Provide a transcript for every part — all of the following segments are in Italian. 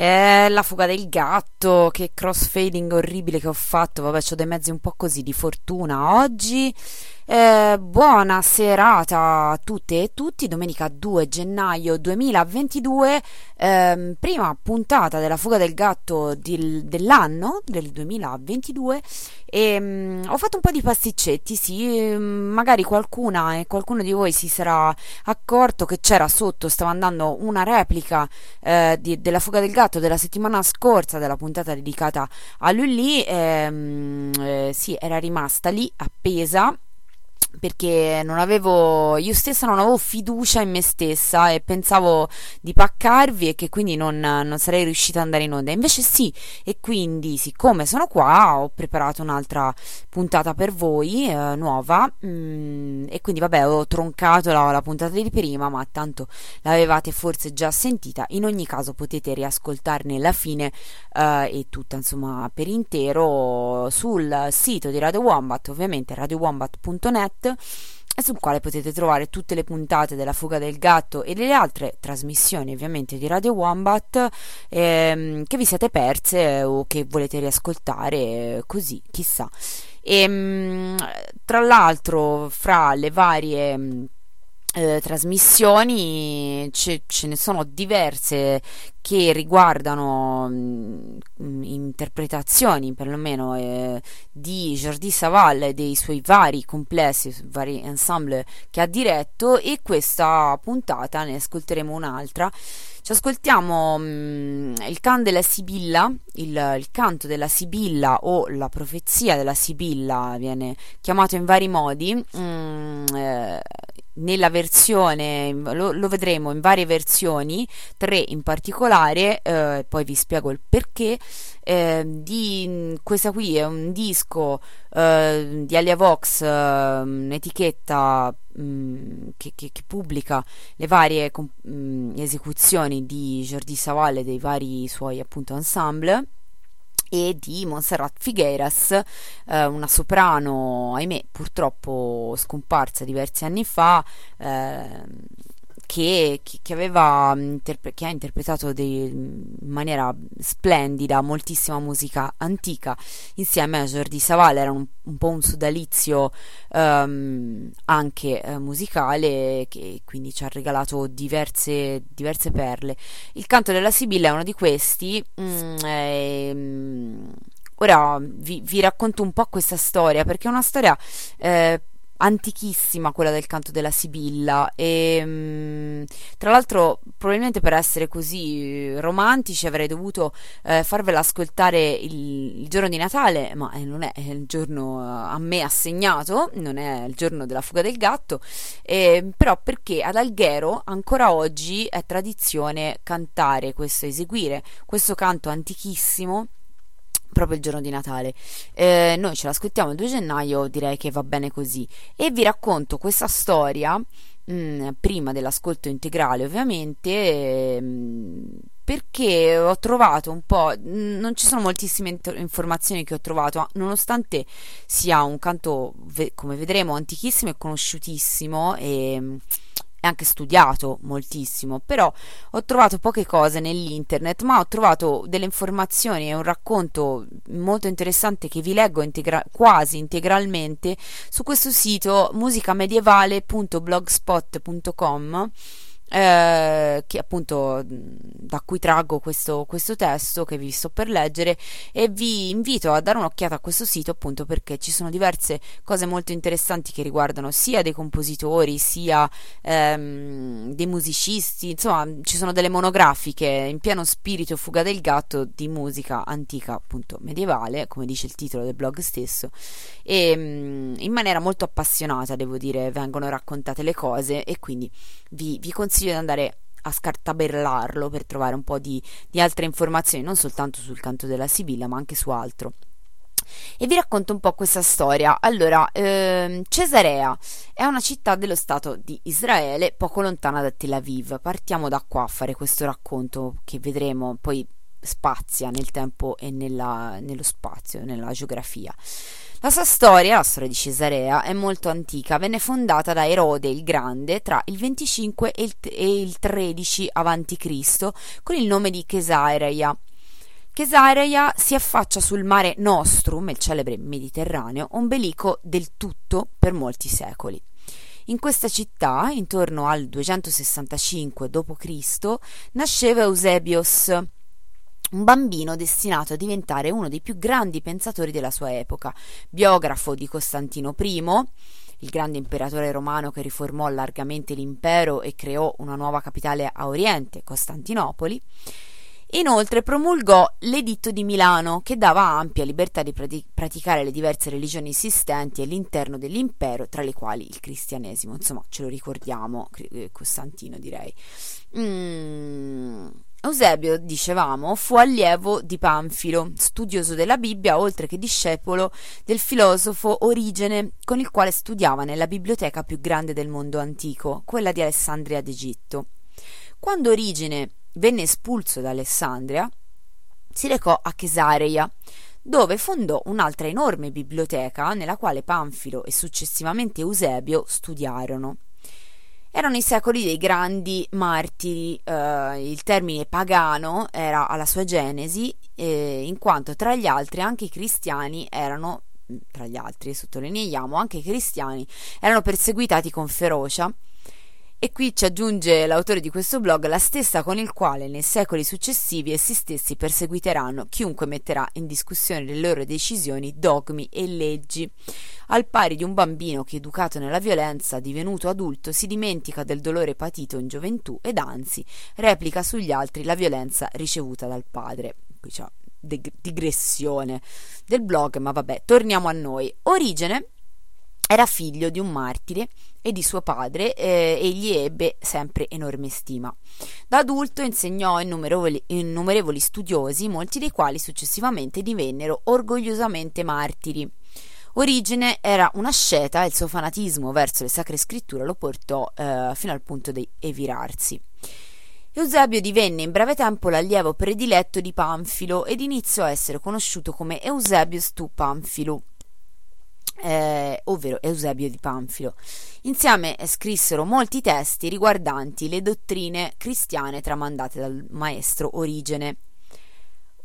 Eh, la fuga del gatto, che crossfading orribile che ho fatto. Vabbè, ho dei mezzi un po' così di fortuna oggi. Eh, buona serata a tutte e tutti, domenica 2 gennaio 2022, ehm, prima puntata della fuga del gatto di, dell'anno, del 2022, e mh, ho fatto un po' di pasticcetti, sì, mh, magari qualcuna e qualcuno di voi si sarà accorto che c'era sotto, stava andando una replica eh, di, della fuga del gatto della settimana scorsa, della puntata dedicata a Lully, ehm, eh, sì, era rimasta lì appesa perché non avevo, io stessa non avevo fiducia in me stessa e pensavo di paccarvi e che quindi non, non sarei riuscita ad andare in onda. Invece sì, e quindi siccome sono qua ho preparato un'altra puntata per voi, eh, nuova, mm, e quindi vabbè ho troncato la, la, puntata di prima, ma tanto l'avevate forse già sentita. In ogni caso potete riascoltarne la fine eh, e tutta insomma per intero sul sito di Radio Wombat, ovviamente radiowombat.net e sul quale potete trovare tutte le puntate della fuga del gatto e delle altre trasmissioni ovviamente di Radio Wombat ehm, che vi siete perse o che volete riascoltare così chissà. E ehm, tra l'altro fra le varie eh, trasmissioni ce, ce, ne sono diverse che riguardano mh, mm, interpretazioni perlomeno eh, di Jordi Savall e dei suoi vari complessi, vari ensemble che ha diretto e questa puntata ne ascolteremo un'altra. Ci ascoltiamo mh, mm, il can della Sibilla, il, il, canto della Sibilla o la profezia della Sibilla viene chiamato in vari modi. Mh, mm, eh, nella versione, lo, lo, vedremo in varie versioni, tre in particolare, eh, poi vi spiego il perché. Eh, di, questa qui è un disco eh, di Alia Vox, eh, un'etichetta mh, mm, che, che, che, pubblica le varie mh, mm, esecuzioni di Jordi Savalle dei vari suoi appunto ensemble e di Montserrat Figueiras, eh, una soprano, ahimè, purtroppo scomparsa diversi anni fa, eh, che, che, aveva, che, ha interpretato dei, in maniera splendida moltissima musica antica insieme a Jordi Savale, era un, un po' un sodalizio um, anche uh, musicale che quindi ci ha regalato diverse, diverse, perle. Il canto della Sibilla è uno di questi. Mm, eh, ora vi, vi, racconto un po' questa storia perché è una storia eh, antichissima quella del canto della Sibilla. E mh, tra l'altro probabilmente per essere così romantici avrei dovuto eh, farvela ascoltare il, il, giorno di Natale ma eh, non è il giorno eh, a me assegnato non è il giorno della fuga del gatto. Eh, però perché ad Alghero ancora oggi è tradizione cantare questo eseguire questo canto antichissimo proprio il giorno di Natale. Eh, noi ce l'ascoltiamo il 2 gennaio, direi che va bene così. E vi racconto questa storia, mh, mm, prima dell'ascolto integrale ovviamente, mh, mm, perché ho trovato un po', mh, mm, non ci sono moltissime int- informazioni che ho trovato, nonostante sia un canto, ve- come vedremo, antichissimo e conosciutissimo e è anche studiato moltissimo, però ho trovato poche cose nell'internet, ma ho trovato delle informazioni e un racconto molto interessante che vi leggo integra- quasi integralmente su questo sito musicamedievale.blogspot.com eh, che appunto da cui traggo questo, questo, testo che vi sto per leggere e vi invito a dare un'occhiata a questo sito appunto perché ci sono diverse cose molto interessanti che riguardano sia dei compositori sia ehm, dei musicisti. Insomma ci sono delle monografiche in pieno spirito fuga del gatto di musica antica appunto medievale come dice il titolo del blog stesso. E in maniera molto appassionata devo dire vengono raccontate le cose e quindi vi, vi consiglio di andare a scartabellarlo per trovare un po' di, di altre informazioni, non soltanto sul canto della Sibilla, ma anche su altro. E vi racconto un po' questa storia. Allora, ehm, Cesarea è una città dello Stato di Israele, poco lontana da Tel Aviv. Partiamo da qua a fare questo racconto che vedremo, poi spazia nel tempo e nella, nello spazio, nella geografia. La sua storia, la storia di Cesarea, è molto antica, venne fondata da Erode il Grande tra il 25 e il, e il 13 a.C. con il nome di Chesareia. Chesareia si affaccia sul mare Nostrum, il celebre Mediterraneo, ombelico del tutto per molti secoli. In questa città, intorno al 265 d.C., nasceva Eusebios, un bambino destinato a diventare uno dei più grandi pensatori della sua epoca, biografo di Costantino I, il grande imperatore romano che riformò largamente l'impero e creò una nuova capitale a oriente, Costantinopoli, Inoltre promulgò l'Editto di Milano, che dava ampia libertà di praticare le diverse religioni esistenti all'interno dell'impero, tra le quali il cristianesimo. Insomma, ce lo ricordiamo, eh, Costantino direi. Mm. Eusebio, dicevamo, fu allievo di Panfilo, studioso della Bibbia, oltre che discepolo del filosofo Origene, con il quale studiava nella biblioteca più grande del mondo antico, quella di Alessandria d'Egitto. Quando Origene venne espulso da Alessandria, si recò a Chesareia, dove fondò un'altra enorme biblioteca nella quale Panfilo e successivamente Eusebio studiarono. Erano i secoli dei grandi martiri, eh, il termine pagano era alla sua genesi, eh, in quanto tra gli altri anche i cristiani erano, tra gli altri sottolineiamo, anche i cristiani erano perseguitati con ferocia e qui ci aggiunge l'autore di questo blog la stessa con il quale nei secoli successivi essi stessi perseguiteranno chiunque metterà in discussione le loro decisioni, dogmi e leggi. Al pari di un bambino che educato nella violenza, divenuto adulto, si dimentica del dolore patito in gioventù ed anzi replica sugli altri la violenza ricevuta dal padre. Qui c'è digressione del blog, ma vabbè, torniamo a noi. Origine era figlio di un martire e di suo padre eh, egli ebbe sempre enorme stima. Da adulto insegnò innumerevoli, innumerevoli studiosi, molti dei quali successivamente divennero orgogliosamente martiri. Origine era una sceta e il suo fanatismo verso le sacre scritture lo portò eh, fino al punto di evirarsi. Eusebio divenne in breve tempo l'allievo prediletto di Panfilo ed iniziò a essere conosciuto come Eusebius tu Panfilo eh, ovvero Eusebio di Panfilo. Insieme scrissero molti testi riguardanti le dottrine cristiane tramandate dal maestro Origene.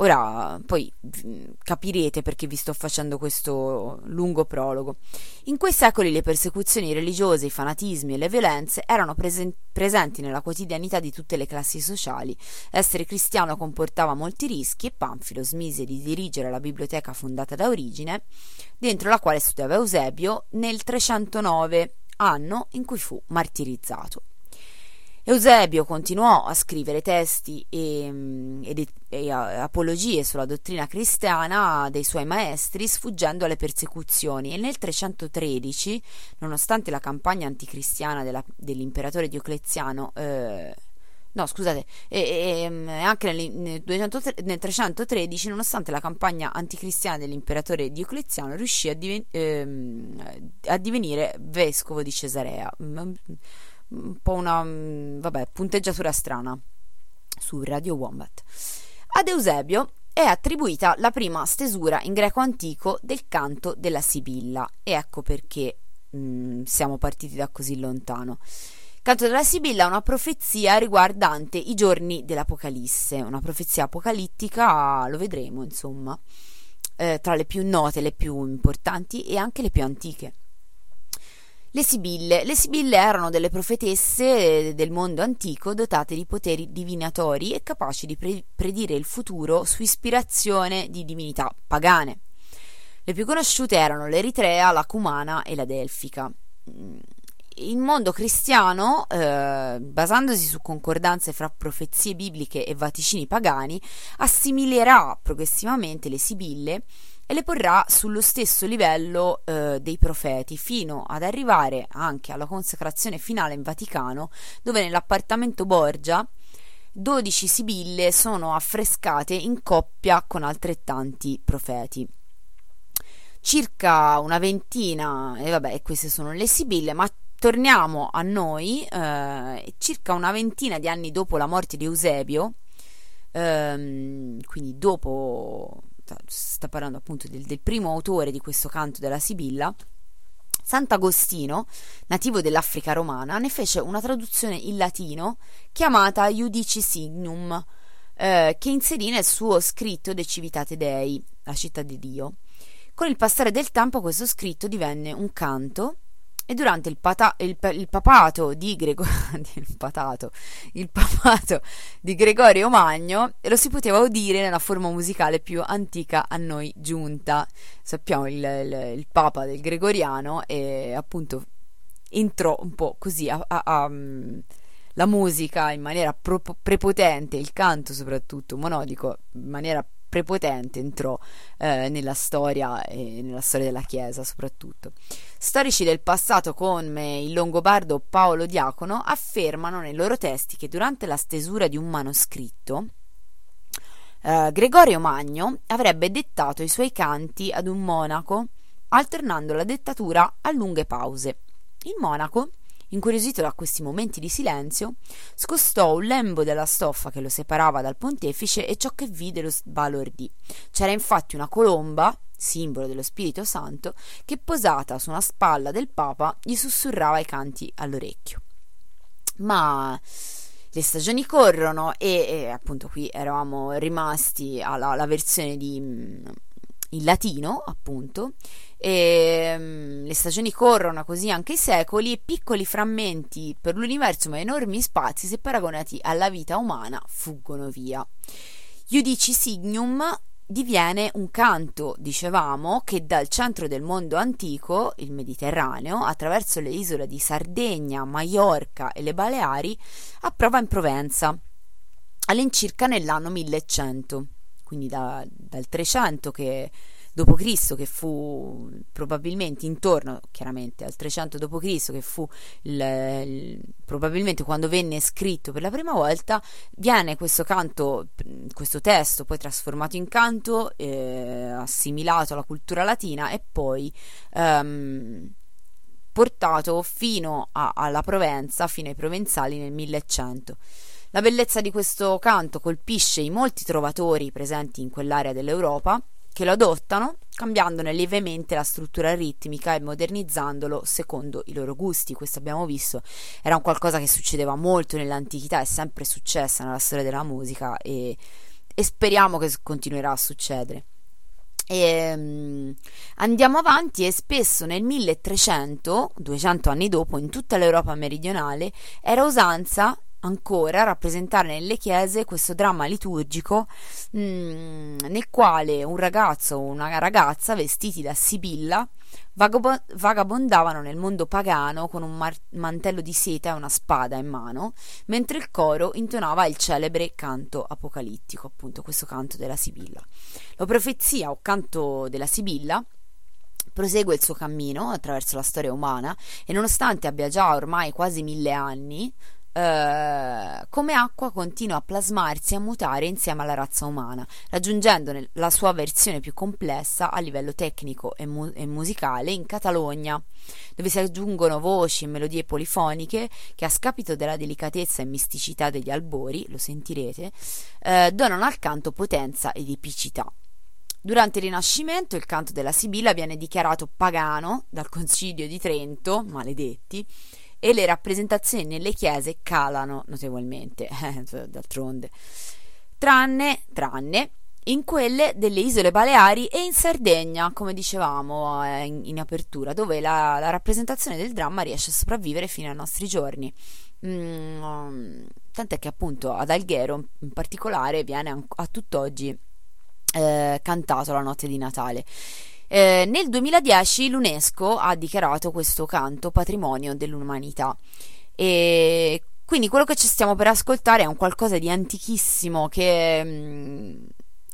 Ora poi capirete perché vi sto facendo questo lungo prologo. In quei secoli le persecuzioni religiose, i fanatismi e le violenze erano presen- presenti nella quotidianità di tutte le classi sociali. Essere cristiano comportava molti rischi e Panfilo smise di dirigere la biblioteca fondata da Origine, dentro la quale studiava Eusebio, nel 309, anno in cui fu martirizzato. Eusebio continuò a scrivere testi e, mm, e, e, apologie sulla dottrina cristiana dei suoi maestri, sfuggendo alle persecuzioni. E nel 313, nonostante la campagna anticristiana della, dell'imperatore Diocleziano, eh, no scusate, e, mm, anche nel, nel, nel, 313, nonostante la campagna anticristiana dell'imperatore Diocleziano, riuscì a, diven, eh, a divenire vescovo di Cesarea. Mm, un po' una mm, vabbè, punteggiatura strana su Radio Wombat. Ad Eusebio è attribuita la prima stesura in greco antico del canto della Sibilla e ecco perché mh, mm, siamo partiti da così lontano. Il canto della Sibilla è una profezia riguardante i giorni dell'Apocalisse, una profezia apocalittica, lo vedremo insomma, eh, tra le più note, le più importanti e anche le più antiche. Le Sibille. Le Sibille erano delle profetesse del mondo antico dotate di poteri divinatori e capaci di pre- predire il futuro su ispirazione di divinità pagane. Le più conosciute erano l'Eritrea, la Cumana e la Delfica. Il mondo cristiano, eh, basandosi su concordanze fra profezie bibliche e vaticini pagani, assimilerà progressivamente le Sibille e le porrà sullo stesso livello eh, dei profeti, fino ad arrivare anche alla consacrazione finale in Vaticano, dove nell'appartamento Borgia 12 sibille sono affrescate in coppia con altrettanti profeti. Circa una ventina, e vabbè, queste sono le sibille, ma torniamo a noi, eh, circa una ventina di anni dopo la morte di Eusebio, ehm, quindi dopo sta parlando appunto del, del primo autore di questo canto della Sibilla, Sant'Agostino, nativo dell'Africa romana, ne fece una traduzione in latino chiamata Iudici Signum, eh, che inserì nel suo scritto De Civitate Dei, la città di Dio. Con il passare del tempo questo scritto divenne un canto e durante il, pata- il, il papato di Gregorio il, patato, il papato di Gregorio Magno lo si poteva udire nella forma musicale più antica a noi giunta. Sappiamo il, il, il papa del gregoriano e appunto entrò un po' così a, a, a mm, la musica in maniera pro- prepotente, il canto soprattutto monodico in maniera prepotente entrò eh, nella storia e nella storia della Chiesa soprattutto. Storici del passato come il longobardo Paolo Diacono affermano nei loro testi che durante la stesura di un manoscritto eh, Gregorio Magno avrebbe dettato i suoi canti ad un monaco alternando la dettatura a lunghe pause. Il monaco Incuriosito da questi momenti di silenzio, scostò un lembo della stoffa che lo separava dal pontefice e ciò che vide lo sbalordì. C'era infatti una colomba, simbolo dello Spirito Santo, che posata su una spalla del Papa gli sussurrava i canti all'orecchio. Ma le stagioni corrono e, e appunto qui eravamo rimasti alla, versione di, mm, in latino, appunto, e, um, le stagioni corrono così anche i secoli e piccoli frammenti per l'universo ma enormi spazi se paragonati alla vita umana fuggono via. Iudici Signum diviene un canto, dicevamo, che dal centro del mondo antico, il Mediterraneo, attraverso le isole di Sardegna, Maiorca e le Baleari, approva in Provenza, all'incirca nell'anno 1100, quindi da, dal 300 che d.C., che fu probabilmente intorno, chiaramente, al 300 d.C., che fu il, il, probabilmente quando venne scritto per la prima volta, viene questo canto, questo testo poi trasformato in canto, eh, assimilato alla cultura latina e poi ehm, portato fino a, alla Provenza, fino ai provenzali nel 1100. La bellezza di questo canto colpisce i molti trovatori presenti in quell'area dell'Europa che lo adottano, cambiandone lievemente la struttura ritmica e modernizzandolo secondo i loro gusti. Questo abbiamo visto, era un qualcosa che succedeva molto nell'antichità, è sempre successa nella storia della musica e, e speriamo che continuerà a succedere. E, um, andiamo avanti e spesso nel 1300, 200 anni dopo, in tutta l'Europa meridionale, era usanza ancora rappresentare nelle chiese questo dramma liturgico mh, mm, nel quale un ragazzo o una ragazza vestiti da Sibilla vagabo- vagabondavano nel mondo pagano con un mar- mantello di seta e una spada in mano, mentre il coro intonava il celebre canto apocalittico, appunto questo canto della Sibilla. La profezia o canto della Sibilla prosegue il suo cammino attraverso la storia umana e nonostante abbia già ormai quasi mille anni, Uh, come acqua continua a plasmarsi e a mutare insieme alla razza umana, raggiungendo la sua versione più complessa a livello tecnico e, mu- e, musicale in Catalogna, dove si aggiungono voci e melodie polifoniche che, a scapito della delicatezza e misticità degli albori, lo sentirete, uh, donano al canto potenza ed epicità. Durante il Rinascimento il canto della Sibilla viene dichiarato pagano dal Concilio di Trento, maledetti, e le rappresentazioni nelle chiese calano notevolmente, eh, d'altronde, tranne, tranne in quelle delle isole Baleari e in Sardegna, come dicevamo eh, in, in, apertura, dove la, la, rappresentazione del dramma riesce a sopravvivere fino ai nostri giorni. Mm, tant'è che appunto ad Alghero in particolare viene a, a tutt'oggi eh, cantato la notte di Natale. Eh, nel 2010 l'UNESCO ha dichiarato questo canto patrimonio dell'umanità e quindi quello che ci stiamo per ascoltare è un qualcosa di antichissimo che mm,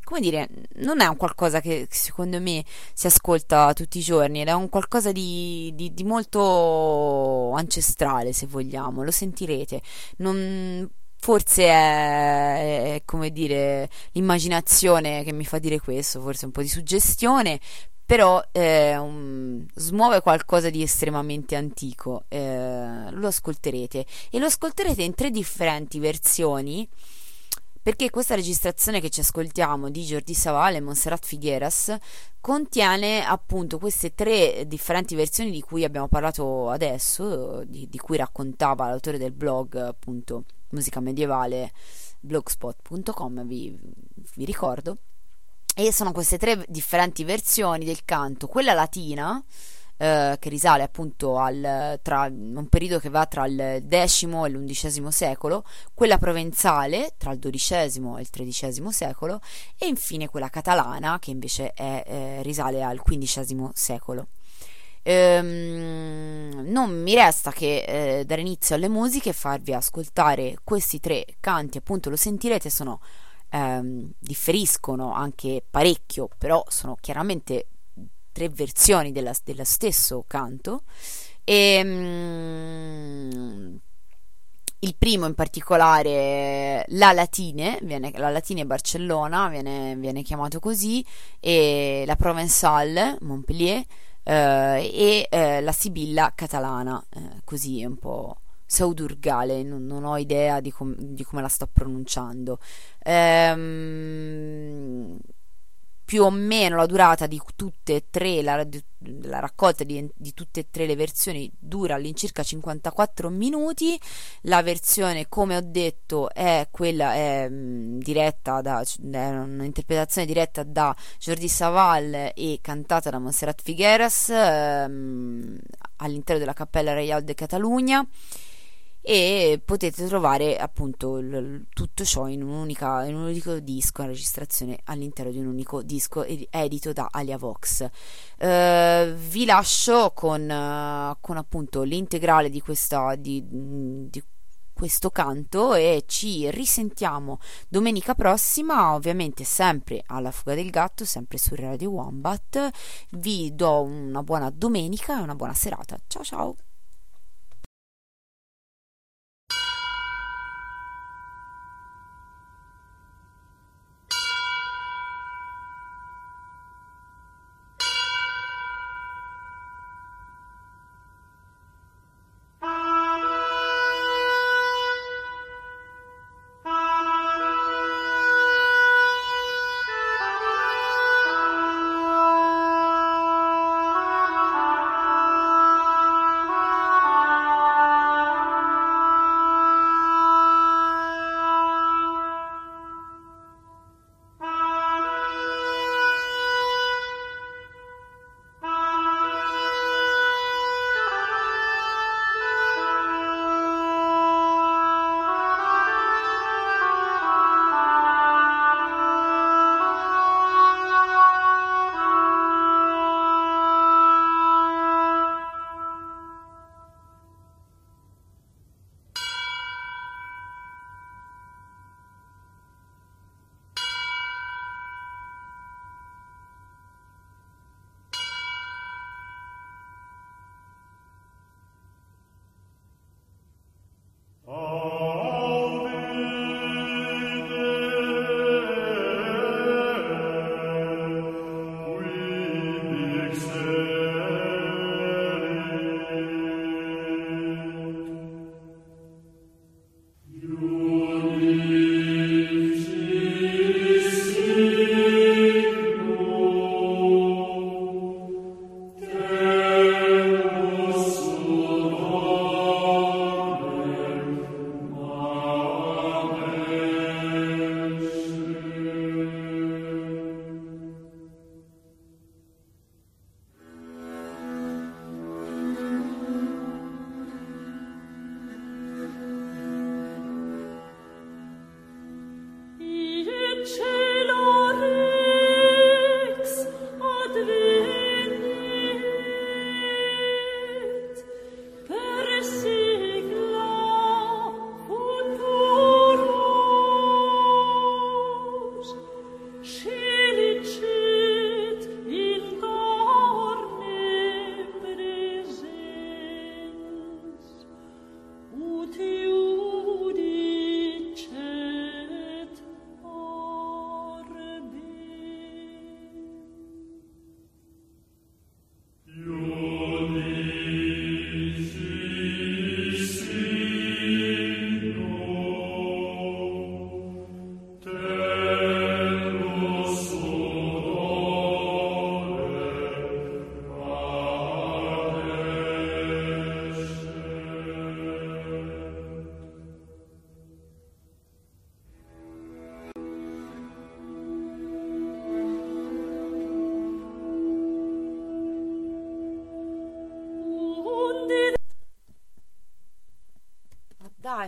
come dire, non è un qualcosa che secondo me si ascolta tutti i giorni, è un qualcosa di, di, di molto ancestrale, se vogliamo, lo sentirete. Non, forse è, è, come dire l'immaginazione che mi fa dire questo, forse un po' di suggestione, però eh, um, smuove qualcosa di estremamente antico. Eh, lo ascolterete e lo ascolterete in tre differenti versioni. perché questa registrazione che ci ascoltiamo di Jordi Savale e Monserrat Figueras contiene appunto queste tre differenti versioni di cui abbiamo parlato adesso, di, di cui raccontava l'autore del blog appunto musica medievale blogspot.com vi, vi ricordo e sono queste tre differenti versioni del canto quella latina eh, che risale appunto al, tra, un periodo che va tra il X e l'undicesimo secolo, quella provenzale tra il XII e il XIII secolo e infine quella catalana che invece è, eh, risale al XV secolo. Ehm, non mi resta che eh, dare inizio alle musiche e farvi ascoltare questi tre canti, appunto lo sentirete, sono, ehm, differiscono anche parecchio, però sono chiaramente tre versioni della, dello stesso canto. E mm, il primo in particolare la Latine, viene, la Latine Barcellona viene, viene chiamato così e la Provençal Montpellier eh, e eh, la Sibilla catalana eh, così un po' saudurgale, non, non ho idea di, com- di, come la sto pronunciando. Ehm, più o meno la durata di tutte e tre, la, la raccolta di, di, tutte e tre le versioni dura all'incirca 54 minuti. La versione, come ho detto, è quella è, mh, diretta da è un'interpretazione diretta da Jordi Saval e cantata da Monserrat Figueras ehm, all'interno della Cappella Real de Catalunya e potete trovare appunto l- tutto ciò in, in un unico disco, una registrazione all'interno di un unico disco ed- edito da Aliavox. Uh, vi lascio con, uh, con, appunto l'integrale di, questa, di, di questo canto e ci risentiamo domenica prossima, ovviamente sempre alla fuga del gatto, sempre su Radio Wombat. Vi do una buona domenica e una buona serata. Ciao ciao!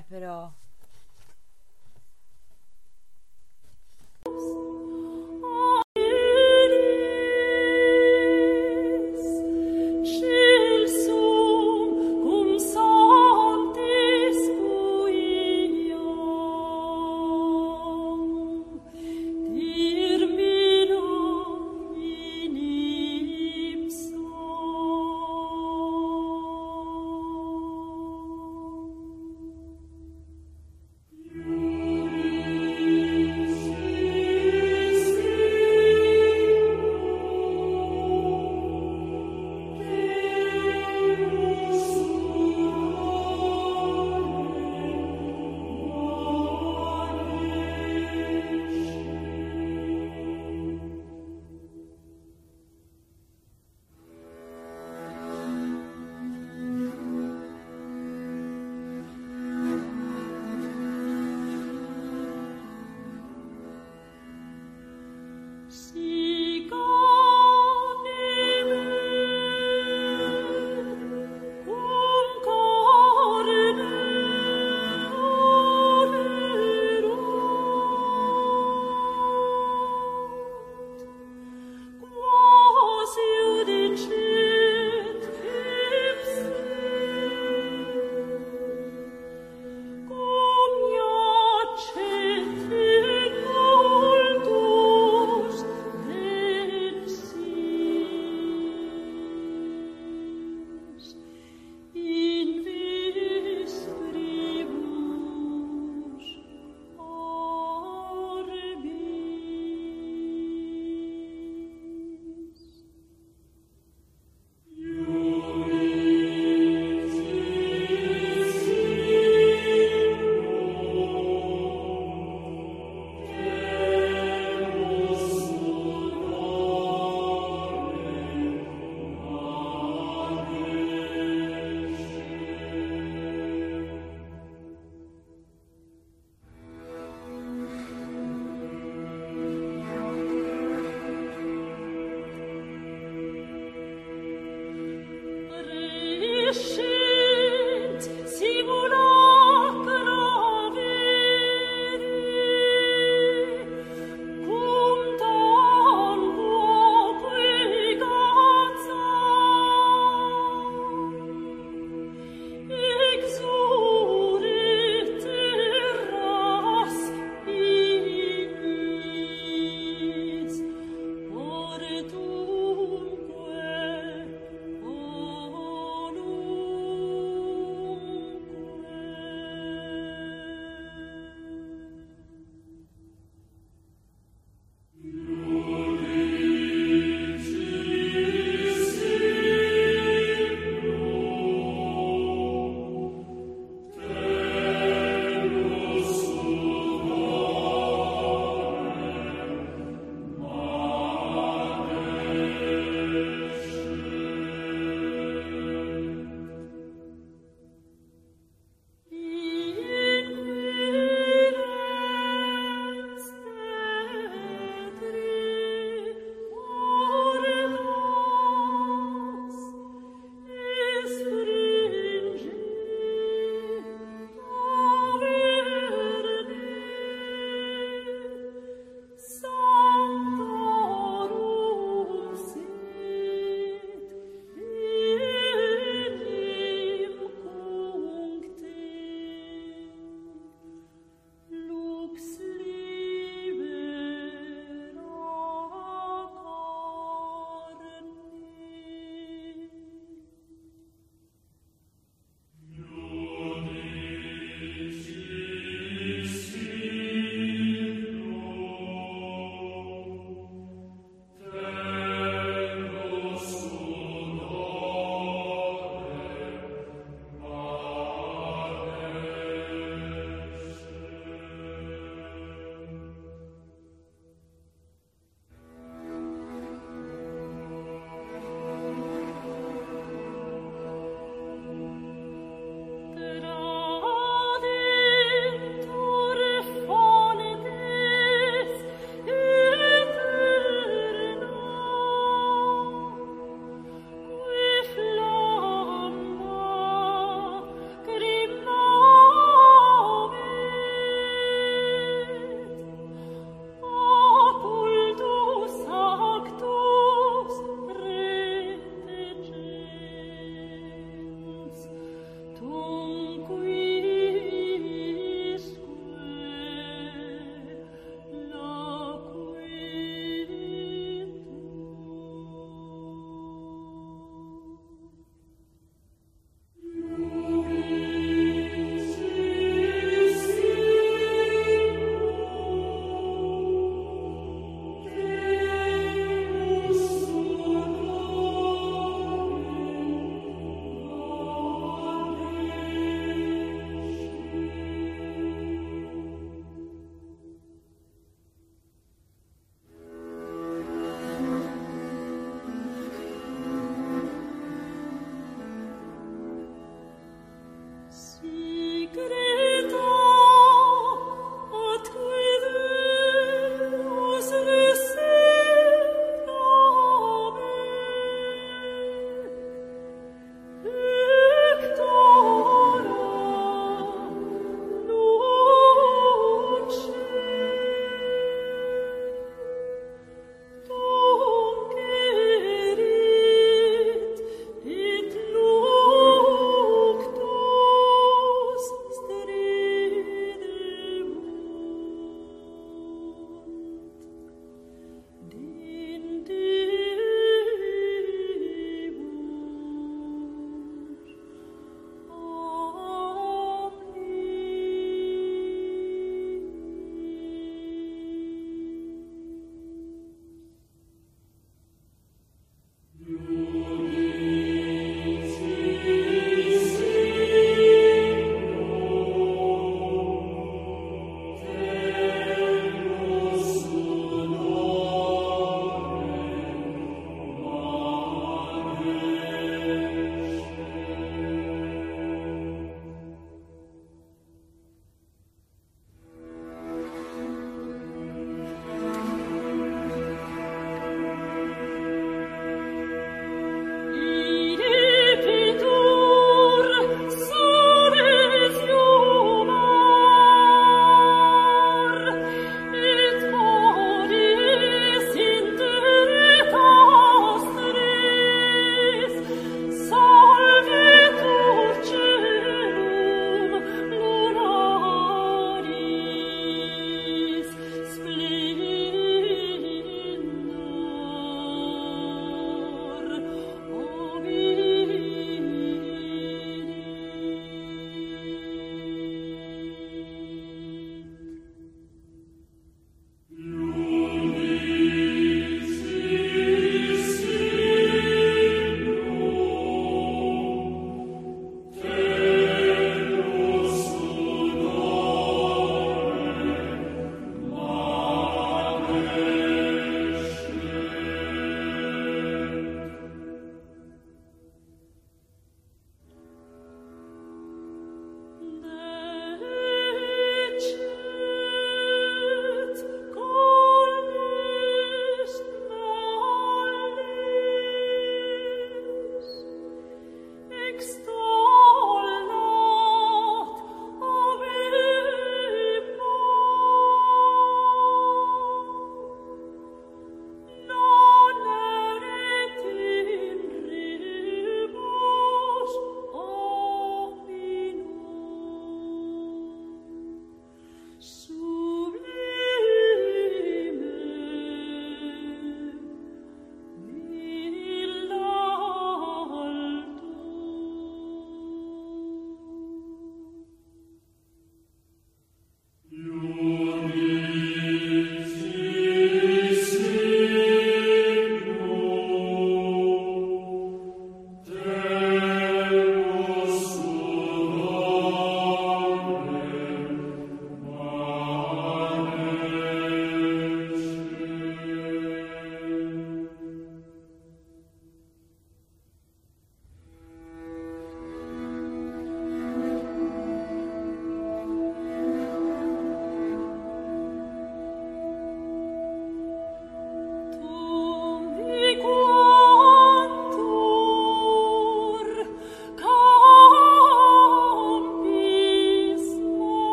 Dai però.